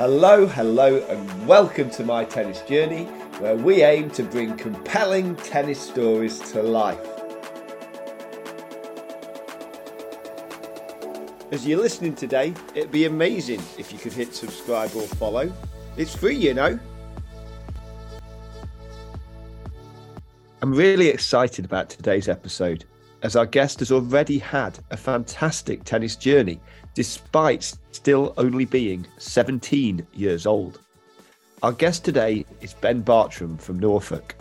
Hello, hello, and welcome to my tennis journey, where we aim to bring compelling tennis stories to life. As you're listening today, it'd be amazing if you could hit subscribe or follow. It's free, you know. I'm really excited about today's episode, as our guest has already had a fantastic tennis journey despite still only being 17 years old. Our guest today is Ben Bartram from Norfolk.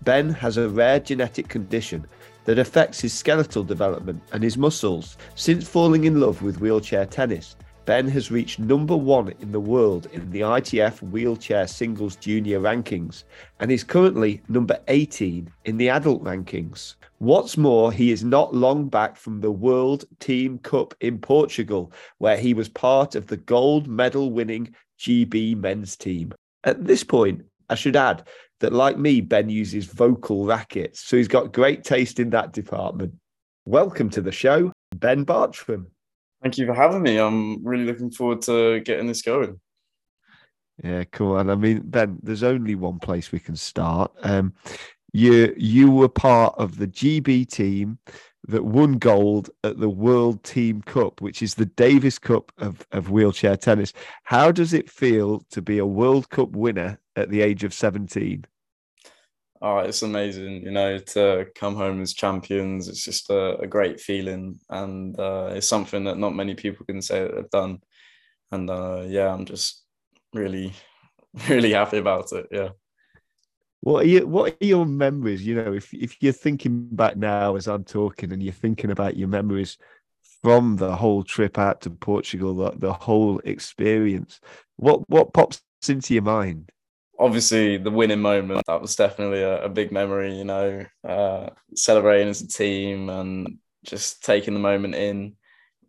Ben has a rare genetic condition that affects his skeletal development and his muscles. Since falling in love with wheelchair tennis, Ben has reached number one in the world in the ITF wheelchair singles junior rankings and is currently number 18 in the adult rankings. What's more, he is not long back from the World Team Cup in Portugal, where he was part of the gold medal winning GB men's team. At this point, I should add that, like me, Ben uses Volkl rackets, so he's got great taste in that department. Welcome to the show, Ben Bartram. Thank you for having me. I'm really looking forward to getting this going. Yeah, cool. And I mean, Ben, there's only one place we can start. Um, you you were part of the GB team that won gold at the World Team Cup, which is the Davis Cup of, of wheelchair tennis. How does it feel to be a World Cup winner at the age of 17? Oh, it's amazing, you know, to come home as champions. It's just a, a great feeling, and uh, it's something that not many people can say that they've done. And uh, yeah, I'm just really, really happy about it. Yeah. What are you, what are your memories? You know, if if you're thinking back now as I'm talking, and you're thinking about your memories from the whole trip out to Portugal, the, the whole experience, what what pops into your mind? Obviously, the winning moment that was definitely a, a big memory. You know, uh, celebrating as a team and just taking the moment in.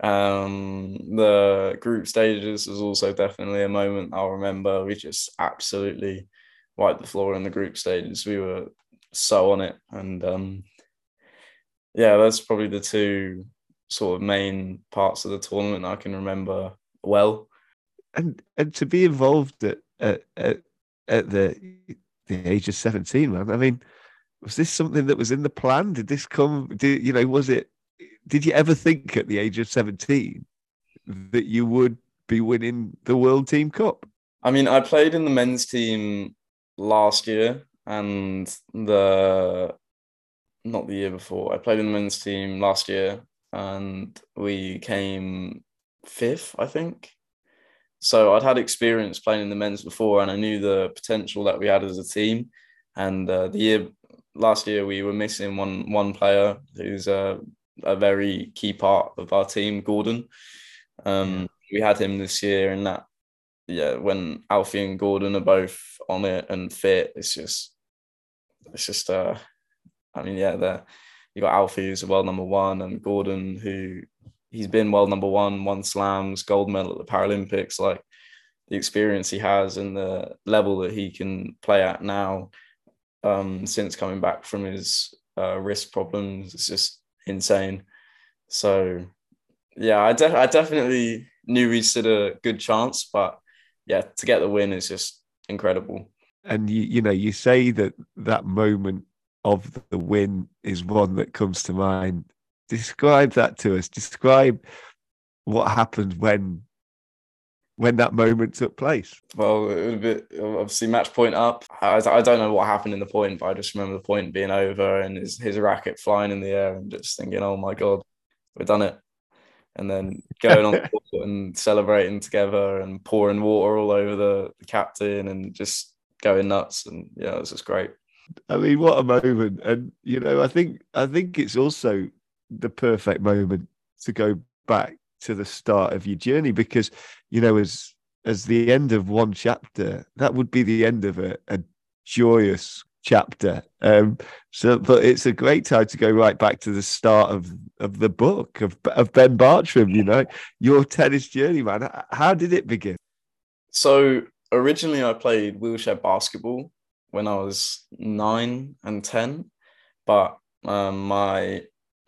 Um, the group stages was also definitely a moment I'll remember. We just absolutely wiped the floor in the group stages. We were so on it, and um, yeah, that's probably the two sort of main parts of the tournament I can remember well. And and to be involved at at, at, at the the age of seventeen, man. I mean, was this something that was in the plan? Did this come? Did you know? Was it? Did you ever think at the age of seventeen that you would be winning the World Team Cup? I mean, I played in the men's team last year and the not the year before. I played in the men's team last year and we came fifth, I think. So I'd had experience playing in the men's before and I knew the potential that we had as a team. And uh, the year last year we were missing one one player who's a, a very key part of our team, Gordon. Um, we had him this year and that yeah, when Alfie and Gordon are both on it and fit, it's just, it's just, uh, I mean, yeah, there you got Alfie who's a world number one, and Gordon who he's been world number one, won slams, gold medal at the Paralympics. Like the experience he has and the level that he can play at now, um, since coming back from his uh, wrist problems, it's just insane. So, yeah, I, I definitely knew we stood a good chance, but yeah, to get the win is just incredible. And you, you know, you say that that moment of the win is one that comes to mind. Describe that to us. Describe what happened when when that moment took place. Well, it was a bit obviously match point up. I, I don't know what happened in the point, but I just remember the point being over and his, his racket flying in the air and just thinking, oh my God, we've done it and then going on the and celebrating together and pouring water all over the, the, captain and just going nuts and yeah it was just great i mean what a moment and you know i think i think it's also the perfect moment to go back to the start of your journey because you know as as the end of one chapter that would be the end of a, a joyous chapter. Um, so, but it's a great time to go right back to the start of of the book of of Ben Bartram. You know, your tennis journey, man. How did it begin? So originally, I played wheelchair basketball when I was nine and ten, but um, my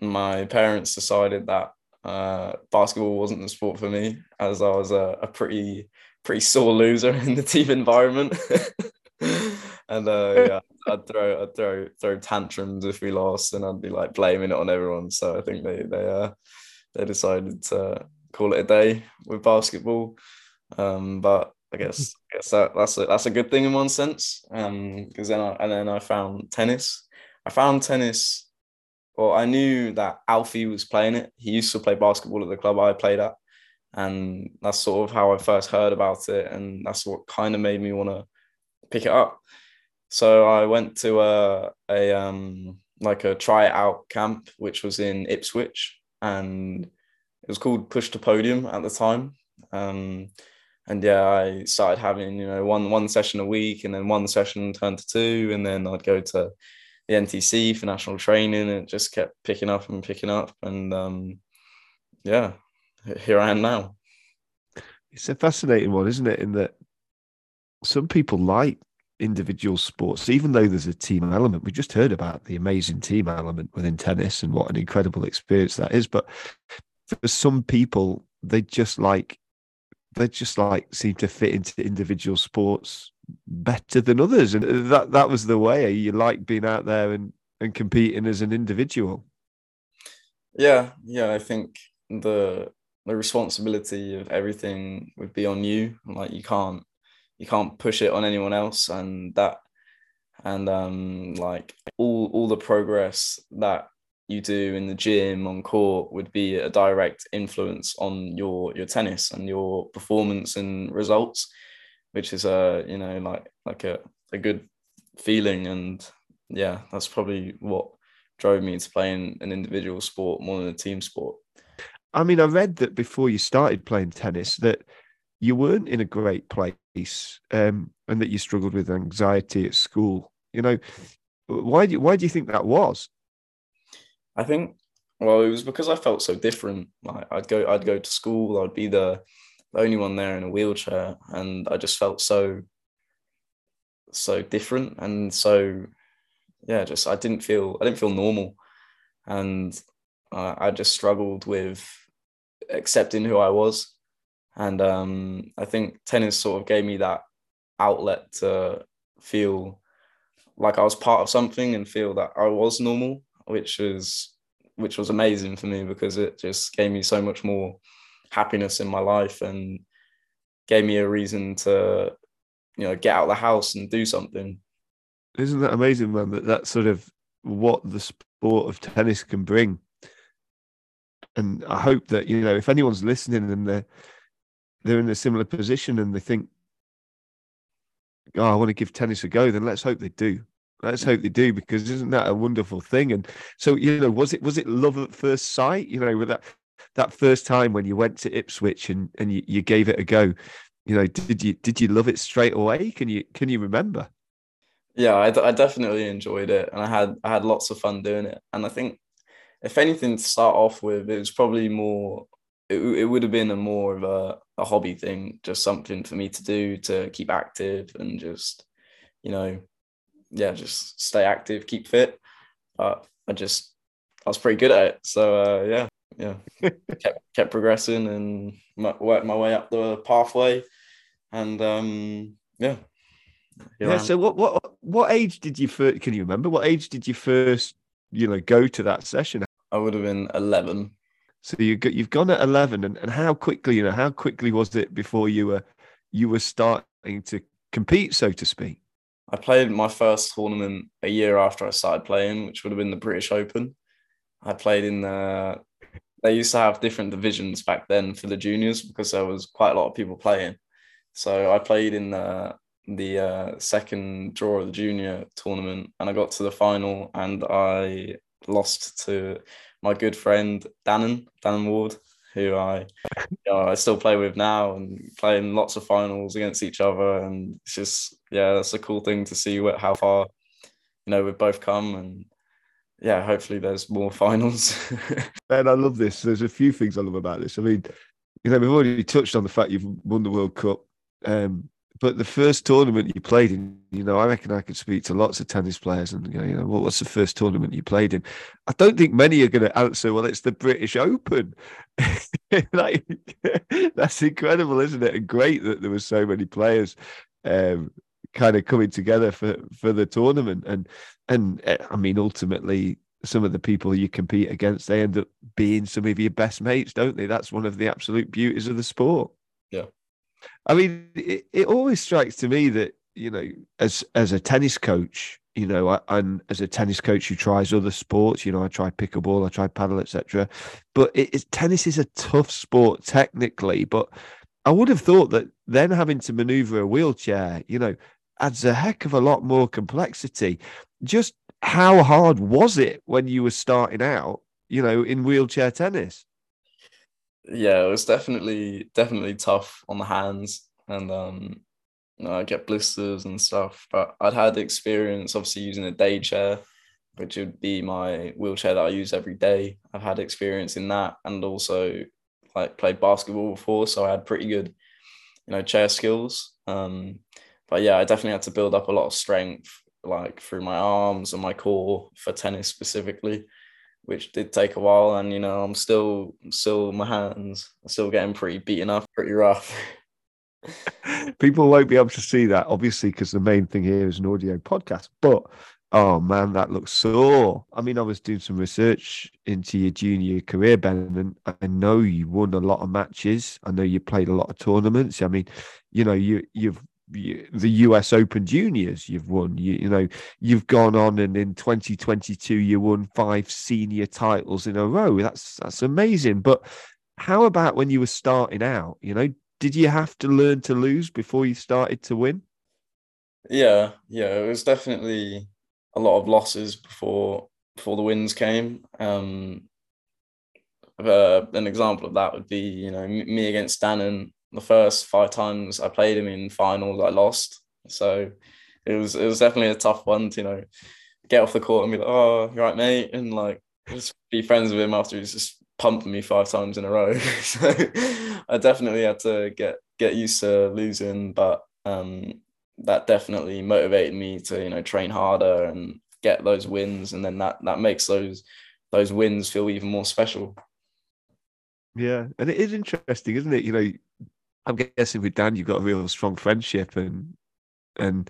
my parents decided that uh, basketball wasn't the sport for me, as I was a, a pretty pretty sore loser in the team environment. and uh, yeah, I'd throw I'd throw throw tantrums if we lost, and I'd be like blaming it on everyone. So I think they they uh they decided to call it a day with basketball. Um, but I guess I guess that, that's a that's a good thing in one sense. Um, because then I and then I found tennis. I found tennis. Well, I knew that Alfie was playing it. He used to play basketball at the club I played at, and that's sort of how I first heard about it, and that's what kind of made me want to pick it up. So I went to a a um like a try out camp, which was in Ipswich, and it was called Push to Podium at the time. Um, and yeah, I started having you know one one session a week, and then one session turned to two, and then I'd go to the NTC for national training, and it just kept picking up and picking up, and um, yeah, here I am now. It's a fascinating one, isn't it? In that some people like individual sports, even though there's a team element. We just heard about the amazing team element within tennis and what an incredible experience that is. But for some people, they just like they just like seem to fit into individual sports better than others, and that that was the way you like being out there and and competing as an individual. Yeah, yeah, I think the the responsibility of everything would be on you. Like you can't you can't push it on anyone else, and that and um like all all the progress that you do in the gym on court would be a direct influence on your your tennis and your performance and results which is a you know like like a, a good feeling. And yeah that's probably what drove me to playing an individual sport more than a team sport. I mean i read that before you started playing tennis that you weren't in a great place um, and that you struggled with anxiety at school. You know why do you, why do you think that was? I think well, it was because I felt so different. Like I'd go, I'd go to school, I'd be the, the only one there in a wheelchair, and I just felt so, so different, and so, yeah, just I didn't feel, I didn't feel normal, and uh, I just struggled with accepting who I was, and um, I think tennis sort of gave me that outlet to feel like I was part of something and feel that I was normal which was which was amazing for me because it just gave me so much more happiness in my life and gave me a reason to you know get out of the house and do something isn't that amazing man that that's sort of what the sport of tennis can bring and i hope that you know if anyone's listening and they're they're in a similar position and they think oh i want to give tennis a go then let's hope they do Let's hope they do because isn't that a wonderful thing? And so you know, was it was it love at first sight? You know, with that that first time when you went to Ipswich and and you, you gave it a go. You know, did you did you love it straight away? Can you can you remember? Yeah, I, I definitely enjoyed it, and I had I had lots of fun doing it. And I think, if anything, to start off with, it was probably more. It, it would have been a more of a, a hobby thing, just something for me to do to keep active and just, you know, yeah, just stay active, keep fit. But I just I was pretty good at it. So uh, yeah, yeah, kept kept progressing and worked my way up the pathway, and um, yeah. Yeah. So what what what age did you first? Can you remember what age did you first you know go to that session? I would have been eleven. So you got you've gone at eleven, and, and how quickly you know how quickly was it before you were you were starting to compete, so to speak? I played my first tournament a year after I started playing, which would have been the British Open. I played in the. They used to have different divisions back then for the juniors because there was quite a lot of people playing. So I played in the the uh, second draw of the junior tournament, and I got to the final, and I lost to my good friend Dahnon Dahnon Ward, who I you know, I still play with now and playing lots of finals against each other. And it's just, yeah, that's a cool thing to see what, how far, you know, we've both come. And yeah, hopefully there's more finals. and I love this. There's a few things I love about this. I mean, you know, we've already touched on the fact you've won the World Cup. Um, but the first tournament you played in, you know, I reckon I could speak to lots of tennis players and you know, what's the first tournament you played in? I don't think many are going to answer, well, it's the British Open. like, that's incredible, isn't it? And great that there were so many players um, kind of coming together for for the tournament. And and eh, I mean, ultimately, some of the people you compete against, they end up being some of your best mates, don't they? That's one of the absolute beauties of the sport. Yeah. I mean, it, it always strikes to me that you know, as as a tennis coach, you know, and as a tennis coach who tries other sports, you know, I try pickleball, I try paddle, etc. But it, it, tennis is a tough sport technically. But I would have thought that then having to maneuver a wheelchair, you know, adds a heck of a lot more complexity. Just how hard was it when you were starting out, you know, in wheelchair tennis? yeah, it was definitely definitely tough on the hands, and um, you know, I get blisters and stuff. But I'd had experience, obviously, using a day chair, which would be my wheelchair that I use every day. I've had experience in that, and also like played basketball before, so I had pretty good, you know, chair skills. Um, but yeah, I definitely had to build up a lot of strength, like through my arms and my core for tennis specifically which did take a while. And you know, I'm still still my hands are still getting pretty beaten up, pretty rough. People won't be able to see that, obviously, because the main thing here is an audio podcast. But oh man, that looks sore. I mean, I was doing some research into your junior career, Ben, and I know you won a lot of matches. I know you played a lot of tournaments. I mean, you know, you you've the US Open Juniors you've won. You, you know, you've gone on and in 2022 you won five senior titles in a row. That's that's amazing. But how about when you were starting out? You know, did you have to learn to lose before you started to win? Yeah, yeah, it was definitely a lot of losses before before the wins came. Um, uh, an example of that would be, you know, me against Dahnon the first five times I played him in finals, I lost. So it was it was definitely a tough one to you know get off the court and be like, oh, you're right, mate, and like just be friends with him after he's just pumping me five times in a row. so I definitely had to get get used to losing, but um, that definitely motivated me to you know train harder and get those wins, and then that that makes those those wins feel even more special. Yeah, and it is interesting, isn't it? You know, I'm guessing with Dan, you've got a real strong friendship and and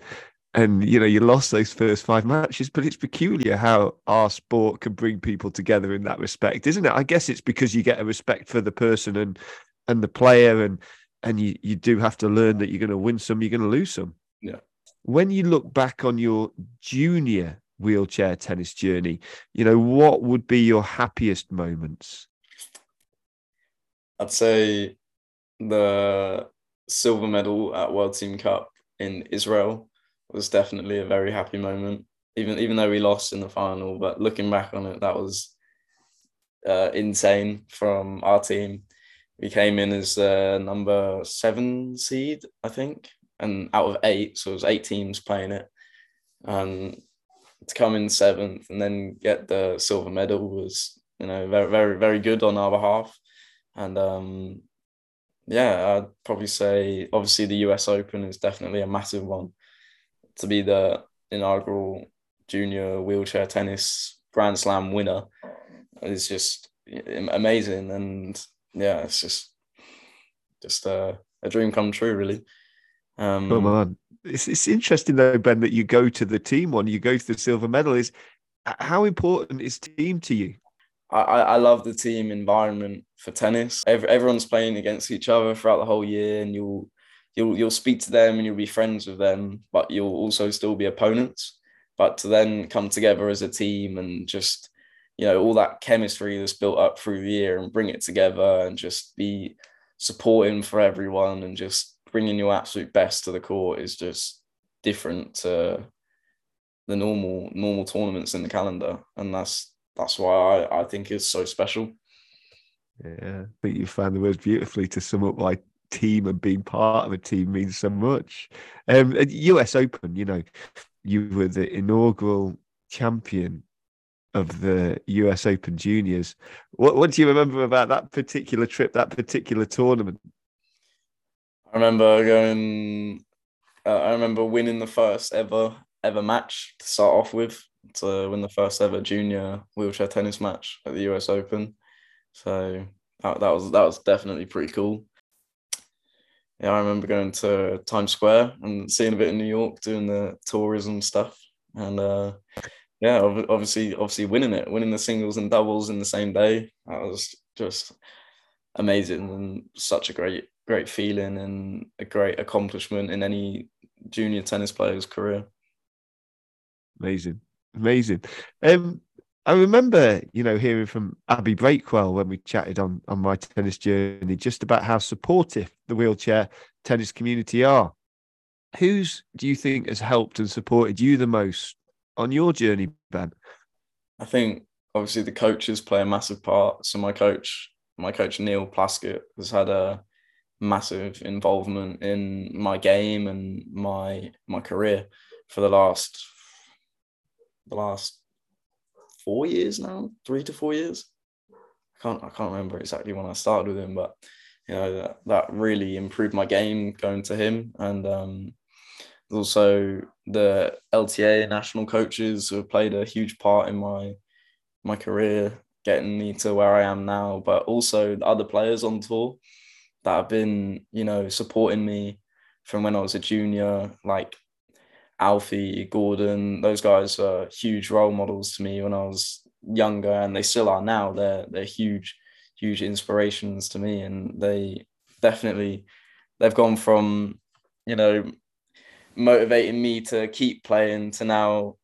and you know you lost those first five matches, but it's peculiar how our sport can bring people together in that respect, isn't it? I guess it's because you get a respect for the person and and the player, and and you you do have to learn that you're going to win some, you're going to lose some. Yeah. When you look back on your junior wheelchair tennis journey, you know what would be your happiest moments? I'd say the silver medal at World Team Cup in Israel was definitely a very happy moment. Even even though we lost in the final, but looking back on it, that was uh, insane from our team. We came in as uh, number seven seed, I think, and out of eight, so it was eight teams playing it. And to come in seventh and then get the silver medal was, you know, very very very good on our behalf. And um, yeah, I'd probably say obviously the US Open is definitely a massive one. To be the inaugural junior wheelchair tennis Grand Slam winner is just amazing, and yeah, it's just just a, a dream come true, really. Um, Come on, it's it's interesting though, Ben, that you go to the team one, you go to the silver medal. Is how important is team to you? I, I love the team environment for tennis. Every, everyone's playing against each other throughout the whole year, and you'll you'll you'll speak to them and you'll be friends with them, but you'll also still be opponents. But to then come together as a team and just you know all that chemistry that's built up through the year and bring it together and just be supporting for everyone and just bringing your absolute best to the court is just different to the normal normal tournaments in the calendar and that's that's why I, I think it's so special. Yeah, I think you found the words beautifully to sum up why team and being part of a team means so much. Um, US Open, you know, you were the inaugural champion of the US Open Juniors. What what do you remember about that particular trip, that particular tournament? I remember going uh, I remember winning the first ever ever match to start off with to win the first ever junior wheelchair tennis match at the US Open. So that, that was that was definitely pretty cool. Yeah, I remember going to Times Square and seeing a bit of New York, doing the tourism stuff, and uh, yeah, obviously, obviously winning it, winning the singles and doubles in the same day. That was just amazing and such a great, great feeling and a great accomplishment in any junior tennis player's career. Amazing, amazing. Um, I remember, you know, hearing from Abbie Breakwell when we chatted on on my tennis journey, just about how supportive the wheelchair tennis community are. Who's do you think has helped and supported you the most on your journey, Ben? I think obviously the coaches play a massive part. So my coach, my coach Neil Plaskett, has had a massive involvement in my game and my my career for the last the last four years now, three to four years. I can't I can't remember exactly when I started with him, but you know that, that really improved my game going to him and um, also the LTA national coaches who have played a huge part in my my career, getting me to where I am now, but also the other players on tour that have been, you know, supporting me from when I was a junior, like Alfie, Gordon, those guys are huge role models to me when I was younger, and they still are now. They're they're huge, huge inspirations to me, and they definitely they've gone from you know motivating me to keep playing to now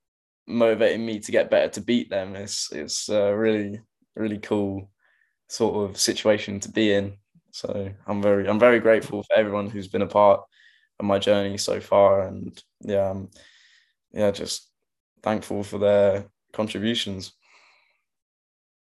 motivating me to get better to beat them. It's it's a really really cool sort of situation to be in. So I'm very I'm very grateful for everyone who's been a part of my journey so far, and yeah, I'm, yeah, just thankful for their contributions.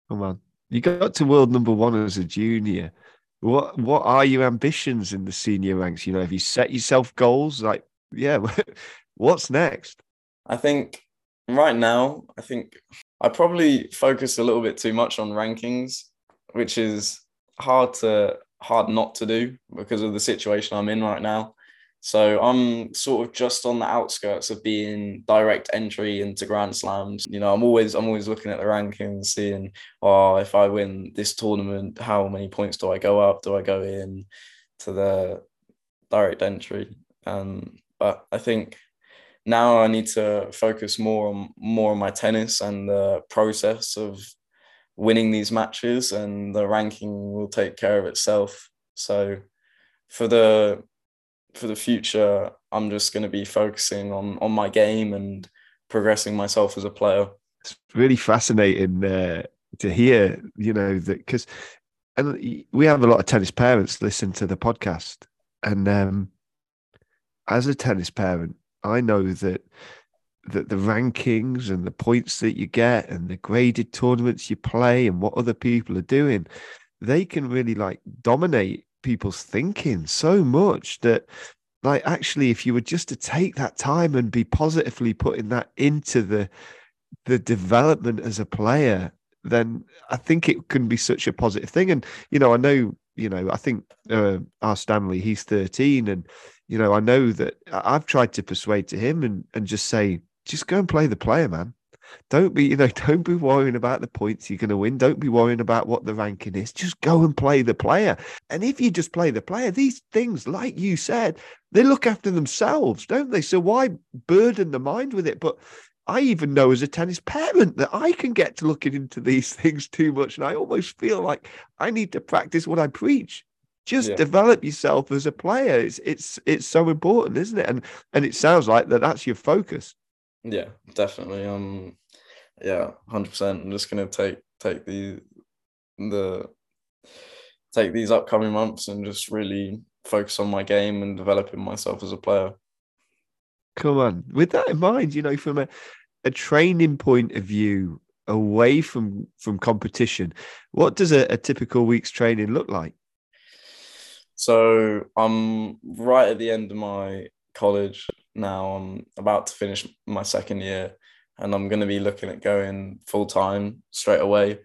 Come on, you got to world number one as a junior. What what are your ambitions in the senior ranks? You know, have you set yourself goals? Like yeah, what's next? I think right now, I think I probably focus a little bit too much on rankings, which is hard to hard not to do because of the situation I'm in right now. So I'm sort of just on the outskirts of being direct entry into Grand Slams. You know, I'm always I'm always looking at the rankings, seeing, oh, if I win this tournament, how many points do I go up? Do I go in to the direct entry? Um, but I think now I need to focus more on more on my tennis and the process of winning these matches, and the ranking will take care of itself. So for the for the future, I'm just going to be focusing on on my game and progressing myself as a player. It's really fascinating uh, to hear, you know, that because and we have a lot of tennis parents listen to the podcast, and um, as a tennis parent, I know that that the rankings and the points that you get and the graded tournaments you play and what other people are doing, they can really like dominate people's thinking so much that like actually if you were just to take that time and be positively putting that into the the development as a player then i think it can be such a positive thing and you know i know you know i think uh, our stanley he's 13 and you know, I know that I've tried to persuade to him and, and just say, just go and play the player, man. Don't be, you know, don't be worrying about the points you're going to win. Don't be worrying about what the ranking is. Just go and play the player. And if you just play the player, these things, like you said, they look after themselves, don't they? So why burden the mind with it? But I even know as a tennis parent that I can get to looking into these things too much. And I almost feel like I need to practice what I preach just yeah. develop yourself as a player it's it's it's so important isn't it and and it sounds like that that's your focus yeah definitely um yeah 100% i'm just gonna take take the the take these upcoming months and just really focus on my game and developing myself as a player. Come on. With that in mind you know from a, a training point of view away from from competition what does a, a typical week's training look like? So I'm right at the end of my college now. I'm about to finish my second year and I'm going to be looking at going full time straight away.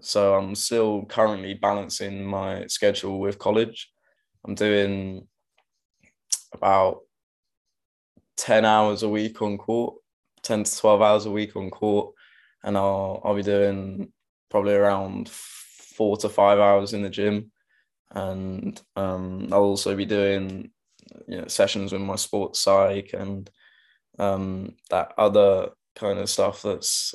So I'm still currently balancing my schedule with college. I'm doing about 10 hours a week on court, 10 to 12 hours a week on court. And I'll, I'll be doing probably around four to five hours in the gym. And um, I'll also be doing you know, sessions with my sports psych and um, that other kind of stuff that's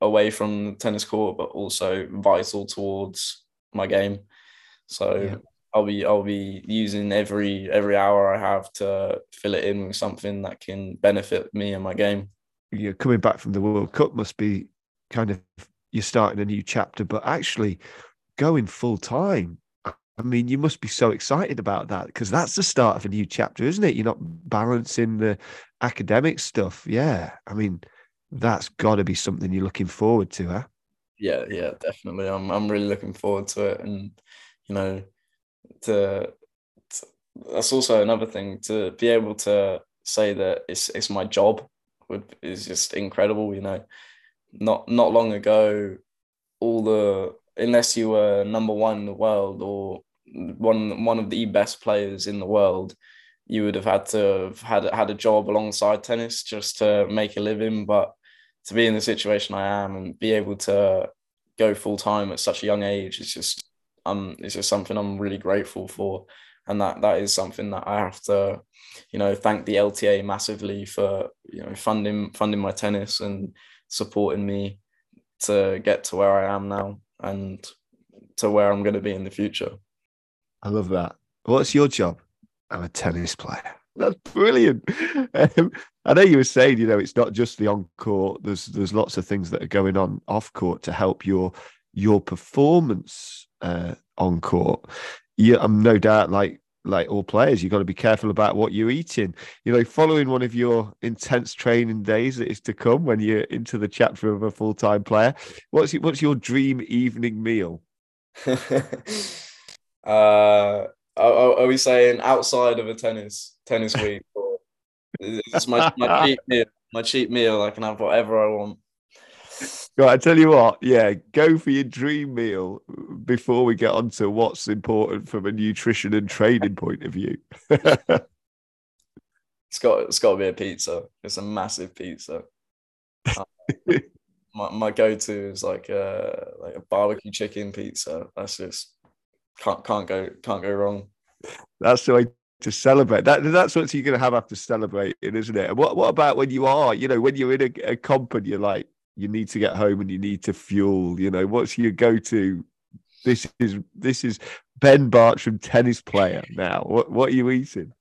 away from the tennis court, but also vital towards my game. So yeah. I'll be I'll be using every every hour I have to fill it in with something that can benefit me and my game. You're coming back from the World Cup must be kind of you're starting a new chapter, but actually going full time. I mean, you must be so excited about that because that's the start of a new chapter, isn't it? You're not balancing the academic stuff. Yeah. I mean, that's got to be something you're looking forward to, huh? Yeah, yeah, definitely. I'm I'm really looking forward to it, and you know, to, to that's also another thing to be able to say that it's it's my job would is just incredible. You know, not not long ago, all the unless you were number one in the world or one one of the best players in the world, you would have had to have had had a job alongside tennis just to make a living. But to be in the situation I am and be able to go full time at such a young age is just um it's just something I'm really grateful for. And that that is something that I have to, you know, thank the LTA massively for, you know, funding funding my tennis and supporting me to get to where I am now and to where I'm going to be in the future. I love that. What's your job? I'm a tennis player. That's brilliant. Um, I know you were saying, you know, it's not just the on court. There's there's lots of things that are going on off court to help your your performance uh, on court. Yeah, I'm no doubt like like all players, you've got to be careful about what you're eating. You know, following one of your intense training days that is to come when you're into the chapter of a full time player. What's what's your dream evening meal? uh, are, are, we saying outside of a tennis tennis week? it's my my cheap meal. My cheap meal. I can have whatever I want. Right, I tell you what, yeah, go for your dream meal before we get on to what's important from a nutrition and training point of view. it's got it's got to be a pizza. It's a massive pizza. My my go to is like a like a barbecue chicken pizza. That's just can't can't go can't go wrong. That's the way to celebrate. That that's what you're going to have after celebrating, isn't it? What what about when you are, you know, when you're in a, a comp and you're like, you need to get home and you need to fuel. You know, what's your go to? This is this is Ben Bartram, tennis player. Now, what what are you eating?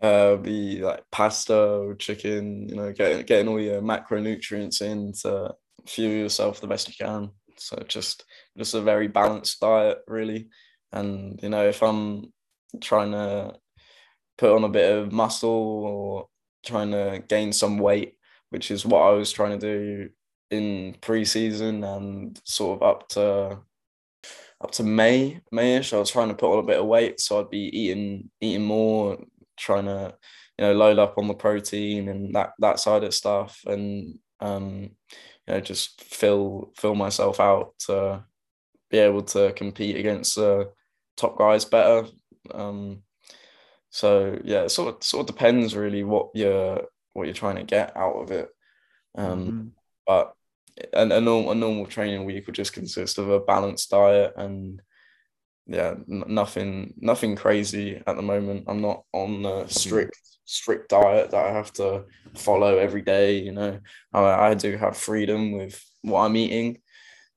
Uh, be like pasta or chicken. You know, getting getting all your macronutrients in to fuel yourself the best you can. So just just a very balanced diet, really. And you know, if I'm trying to put on a bit of muscle or trying to gain some weight, which is what I was trying to do in pre-season and sort of up to up to May, Mayish. I was trying to put on a bit of weight, so I'd be eating eating more, trying to you know load up on the protein and that that side of stuff, and um, you know just fill fill myself out to be able to compete against uh, top guys better. Um, so yeah, it sort of sort of depends really what you're what you're trying to get out of it. Um, mm-hmm. But a, a, normal, a normal training week would just consist of a balanced diet and yeah, n- nothing nothing crazy at the moment. I'm not on a mm-hmm. strict strict diet that I have to follow every day. You know, I, I do have freedom with what I'm eating,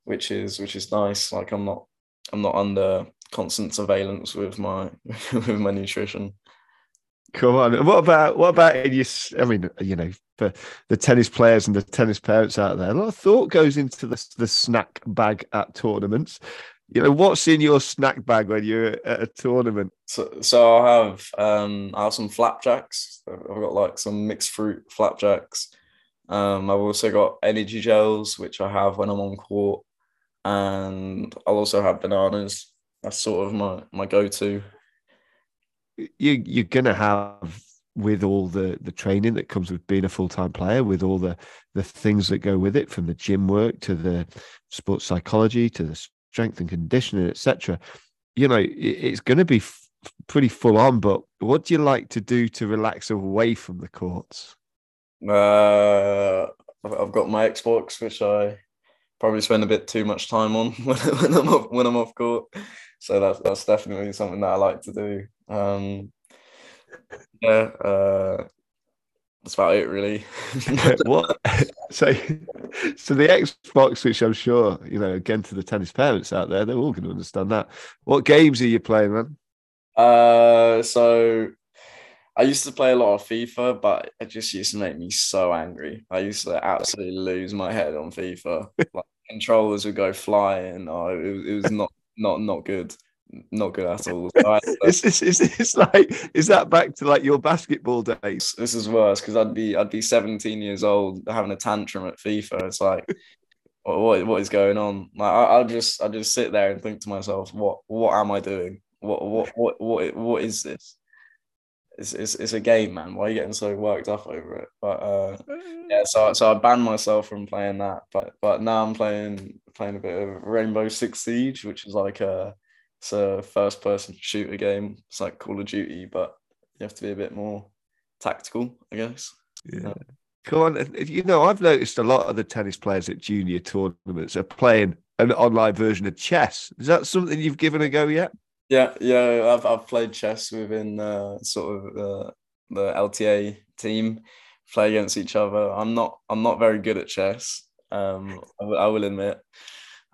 which is which is nice. Like I'm not I'm not under constant surveillance with my with my nutrition. Come on. What about what about in your? I mean, you know, for the tennis players and the tennis parents out there, a lot of thought goes into the the snack bag at tournaments. You know, what's in your snack bag when you're at a tournament? So, so I'll have um, I have some flapjacks. I've got like some mixed fruit flapjacks. Um, I've also got energy gels, which I have when I'm on court, and I'll also have bananas. That's sort of my my go to you you're gonna have with all the the training that comes with being a full-time player with all the the things that go with it from the gym work to the sports psychology to the strength and conditioning etc you know it's going to be pretty full on. But what do you like to do to relax away from the courts? Uh, I've got my Xbox, which I probably spend a bit too much time on when, when I'm off, when I'm off court. So that's that's definitely something that I like to do. Um, yeah, uh, that's about it, really. what? So, so the Xbox, which I'm sure you know, again to the tennis parents out there, they're all going to understand that. What games are you playing, man? Uh, so I used to play a lot of FIFA, but it just used to make me so angry. I used to absolutely lose my head on FIFA. like controllers would go flying. Oh, it, it was not not not good not good at all. Is this is this like is that back to like your basketball days? This is worse because I'd be I'd be 17 years old having a tantrum at FIFA. It's like what what, what is going on? Like I, I just I just sit there and think to myself, what what am I doing? What what what what what is this? It's, it's, it's a game, man. Why are you getting so worked up over it? But uh, yeah, so so I banned myself from playing that. But but now I'm playing playing a bit of Rainbow Six Siege, which is like a it's a first person shooter game. It's like Call of Duty, but you have to be a bit more tactical, I guess. Yeah. Come on, you know, I've noticed a lot of the tennis players at junior tournaments are playing an online version of chess. Is that something you've given a go yet? Yeah, yeah, I've I've played chess within uh, sort of uh, the LTA team, play against each other. I'm not I'm not very good at chess. Um, I, I will admit.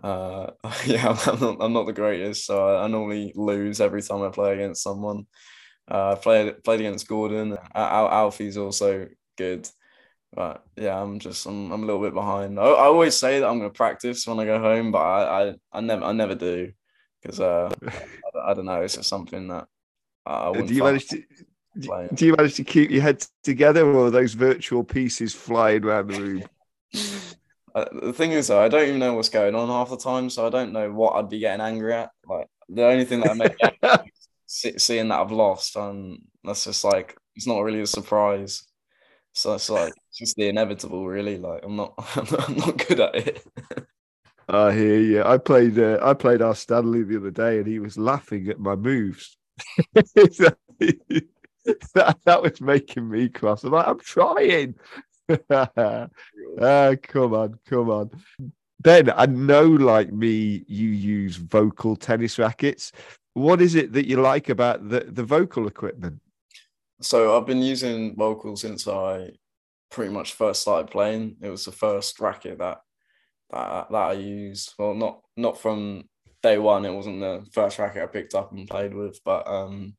Uh, yeah, I'm not, I'm not the greatest, so I, I, normally lose every time I play against someone. Uh, played played against Gordon. Al- Alfie's also good, but yeah, I'm just I'm, I'm a little bit behind. I, I always say that I'm going to practice when I go home, but I I, I never I never do because uh, I, I, don't know. It's just something that I do you manage to do you manage to keep your head together, or those virtual pieces flying around the room? Uh, the thing is, though, I don't even know what's going on half the time, so I don't know what I'd be getting angry at. Like the only thing that I make seeing that I've lost, and that's just like it's not really a surprise. So it's like it's just the inevitable, really. Like I'm not, I'm not, I'm not good at it. I hear you. I played, uh, I played our Stanley the other day, and he was laughing at my moves. that, that was making me cross. I'm like, I'm trying. ah, come on, come on. Ben, I know, like me, you use Volkl tennis rackets. What is it that you like about the, the Volkl equipment? So I've been using Volkl since I pretty much first started playing. It was the first racket that that, that I used. Well, not not from day one. It wasn't the first racket I picked up and played with, but um,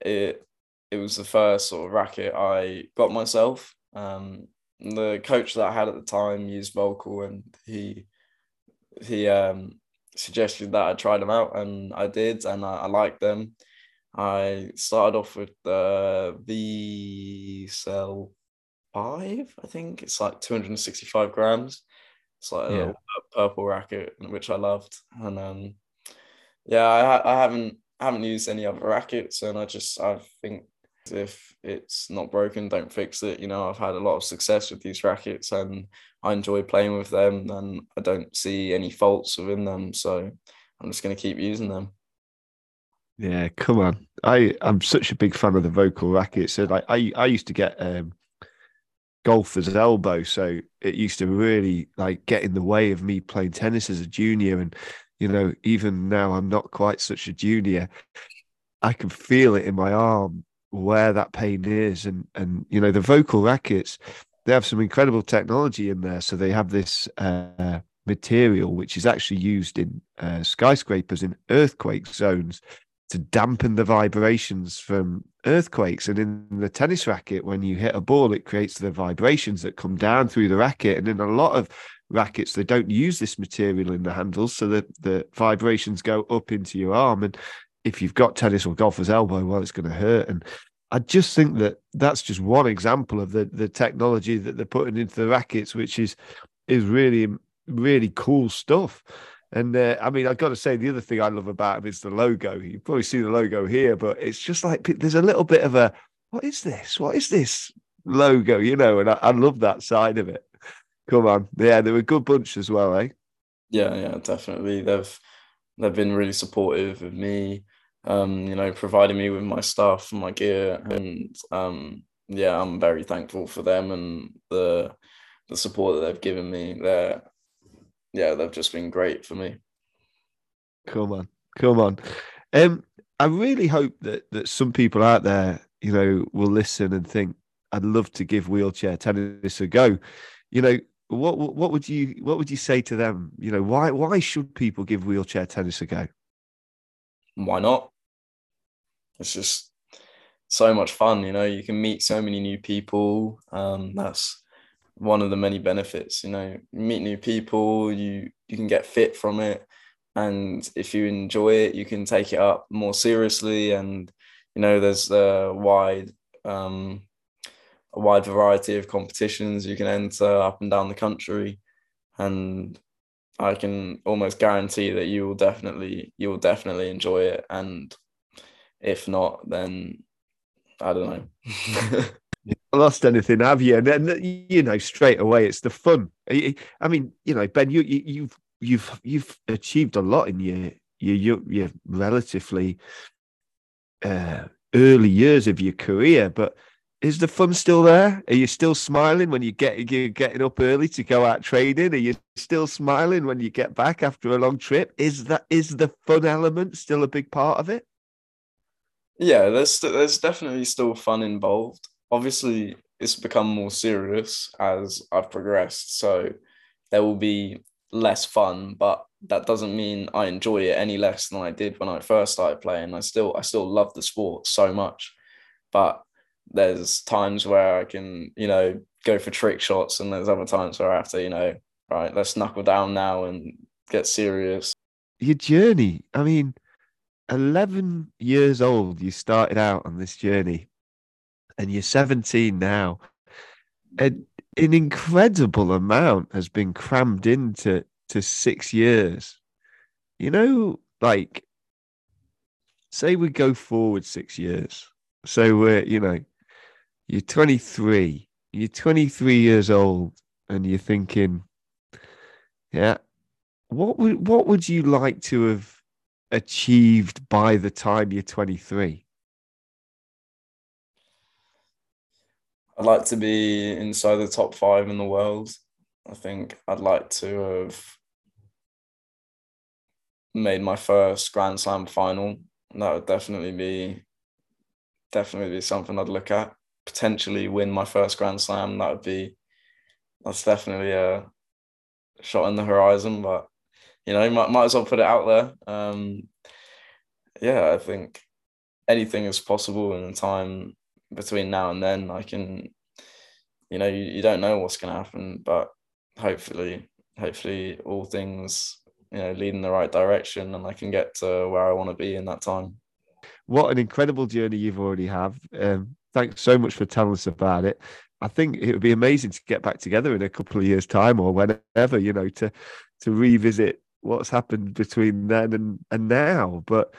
it it was the first sort of racket I got myself. Um, the coach that I had at the time used Volkl, and he he um, suggested that I tried them out, and I did, and I, I liked them. I started off with the V Cell five, I think it's like 265 grams. It's like yeah. a purple racket, which I loved, and um, yeah, I I haven't I haven't used any other rackets, and I just I think if it's not broken, don't fix it. You know, I've had a lot of success with these rackets and I enjoy playing with them and I don't see any faults within them. So I'm just going to keep using them. Yeah, come on. I, I'm such a big fan of the Volkl rackets. So like I, I used to get um, golfer's elbow. So it used to really like get in the way of me playing tennis as a junior. And, you know, even now I'm not quite such a junior. I can feel it in my arm where that pain is. And and you know the Volkl rackets they have some incredible technology in there. So they have this uh, material which is actually used in uh, skyscrapers in earthquake zones to dampen the vibrations from earthquakes. And in the tennis racket when you hit a ball it creates the vibrations that come down through the racket. And in a lot of rackets they don't use this material in the handles. So that the vibrations go up into your arm. And if you've got tennis or golfer's elbow, well, it's going to hurt. And I just think that that's just one example of the the technology that they're putting into the rackets, which is is really really cool stuff. And uh, I mean, I've got to say, the other thing I love about them is the logo. You probably see the logo here, but it's just like there's a little bit of a what is this? What is this logo? You know, and I, I love that side of it. Come on, yeah, they're a good bunch as well, eh? Yeah, yeah, definitely. They've they've been really supportive of me um, you know, providing me with my stuff, my gear, and um, yeah, I'm very thankful for them and the the support that they've given me. They're yeah, they've just been great for me. Come on, come on. Um, I really hope that that some people out there, you know, will listen and think, I'd love to give wheelchair tennis a go. You know, what what would you what would you say to them? You know, why why should people give wheelchair tennis a go? Why not? It's just so much fun. You know, you can meet so many new people. Um, that's one of the many benefits. You know, meet new people. You you can get fit from it, and if you enjoy it, you can take it up more seriously. And you know, there's a wide um, a wide variety of competitions you can enter up and down the country, and I can almost guarantee that you will definitely you will definitely enjoy it. And if not, then I don't know. lost anything, have you? And then you know straight away it's the fun. I mean, you know, Ben, you, you have you've you've achieved a lot in your your your, relatively uh, early years of your career, but is the fun still there? Are you still smiling when you get you're getting up early to go out trading? Are you still smiling when you get back after a long trip? Is that is the fun element still a big part of it? Yeah, there's there's definitely still fun involved. Obviously, it's become more serious as I've progressed, so there will be less fun, but that doesn't mean I enjoy it any less than I did when I first started playing. I still I still love the sport so much, but there's times where I can, you know, go for trick shots, and there's other times where I have to, you know, right, let's knuckle down now and get serious. Your journey, I mean, 11 years old, you started out on this journey, and you're 17 now. And an incredible amount has been crammed into to six years. You know, like, say we go forward six years. So we're, you know, you're 23, you're 23 years old, and you're thinking, yeah, what would what would you like to have achieved by the time you're 23? I'd like to be inside the top five in the world. I think I'd like to have made my first Grand Slam final. That would definitely be definitely be something I'd look at potentially win my first Grand Slam, that would be that's definitely a shot in the horizon. But you know, might might as well put it out there. Um, yeah, I think anything is possible in the time between now and then. I can, you know, you, you don't know what's going to happen, but hopefully, hopefully, all things you know lead in the right direction, and I can get to where I want to be in that time. What an incredible journey you've already have. Um, thanks so much for telling us about it. I think it would be amazing to get back together in a couple of years' time or whenever, you know, to to revisit what's happened between then and and now. But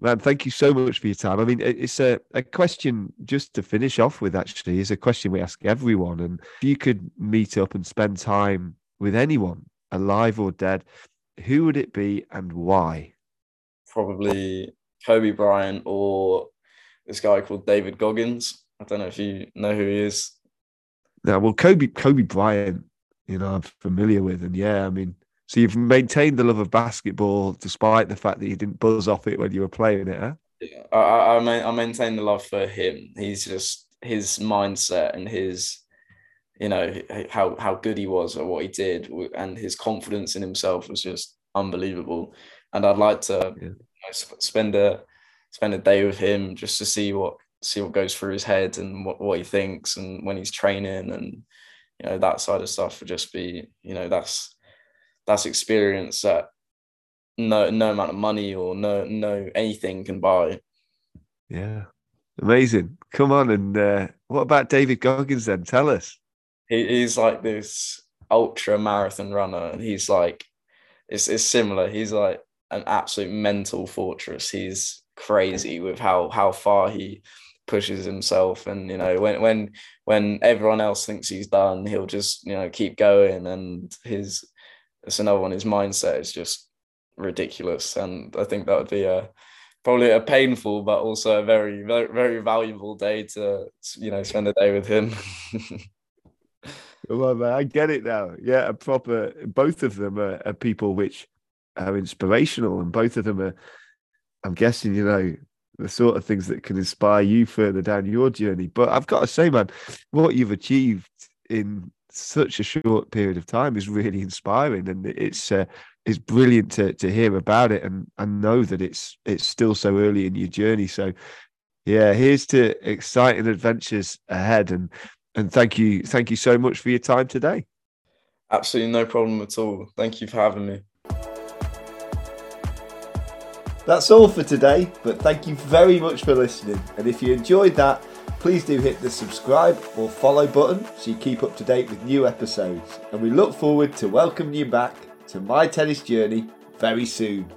man, thank you so much for your time. I mean, it's a, a question just to finish off with. Actually, is a question we ask everyone. And if you could meet up and spend time with anyone, alive or dead, who would it be and why? Probably Kobe Bryant or this guy called David Goggins. I don't know if you know who he is. Yeah, well, Kobe Kobe Bryant, you know, I'm familiar with, and yeah, I mean, so you've maintained the love of basketball despite the fact that you didn't buzz off it when you were playing it, huh? Yeah, I I, I maintain the love for him. He's just his mindset and his, you know, how how good he was at what he did, and his confidence in himself was just unbelievable. And I'd like to yeah. you know, spend a spend a day with him just to see what see what goes through his head and what, what he thinks and when he's training and you know that side of stuff would just be you know that's that's experience that no no amount of money or no no anything can buy. Yeah. Amazing. Come on and uh, what about david goggins then? Tell us. He, he's like this ultra marathon runner and he's like it's, it's similar. He's like an absolute mental fortress. He's crazy with how how far he pushes himself. And you know when when when everyone else thinks he's done he'll just you know keep going. And his it's another one his mindset is just ridiculous and i think that would be a probably a painful but also a very very valuable day to you know spend a day with him. On, man, I get it now. Yeah, a proper. Both of them are, are people which are inspirational, and both of them are. I'm guessing you know the sort of things that can inspire you further down your journey. But I've got to say, man, what you've achieved in such a short period of time is really inspiring, and it's uh, it's brilliant to to hear about it, and I know that it's it's still so early in your journey. So, yeah, here's to exciting adventures ahead, and and thank you, thank you so much for your time today. Absolutely no problem at all. Thank you for having me. That's all for today, but thank you very much for listening. And if you enjoyed that, please do hit the subscribe or follow button so you keep up to date with new episodes. And we look forward to welcoming you back to my tennis journey very soon.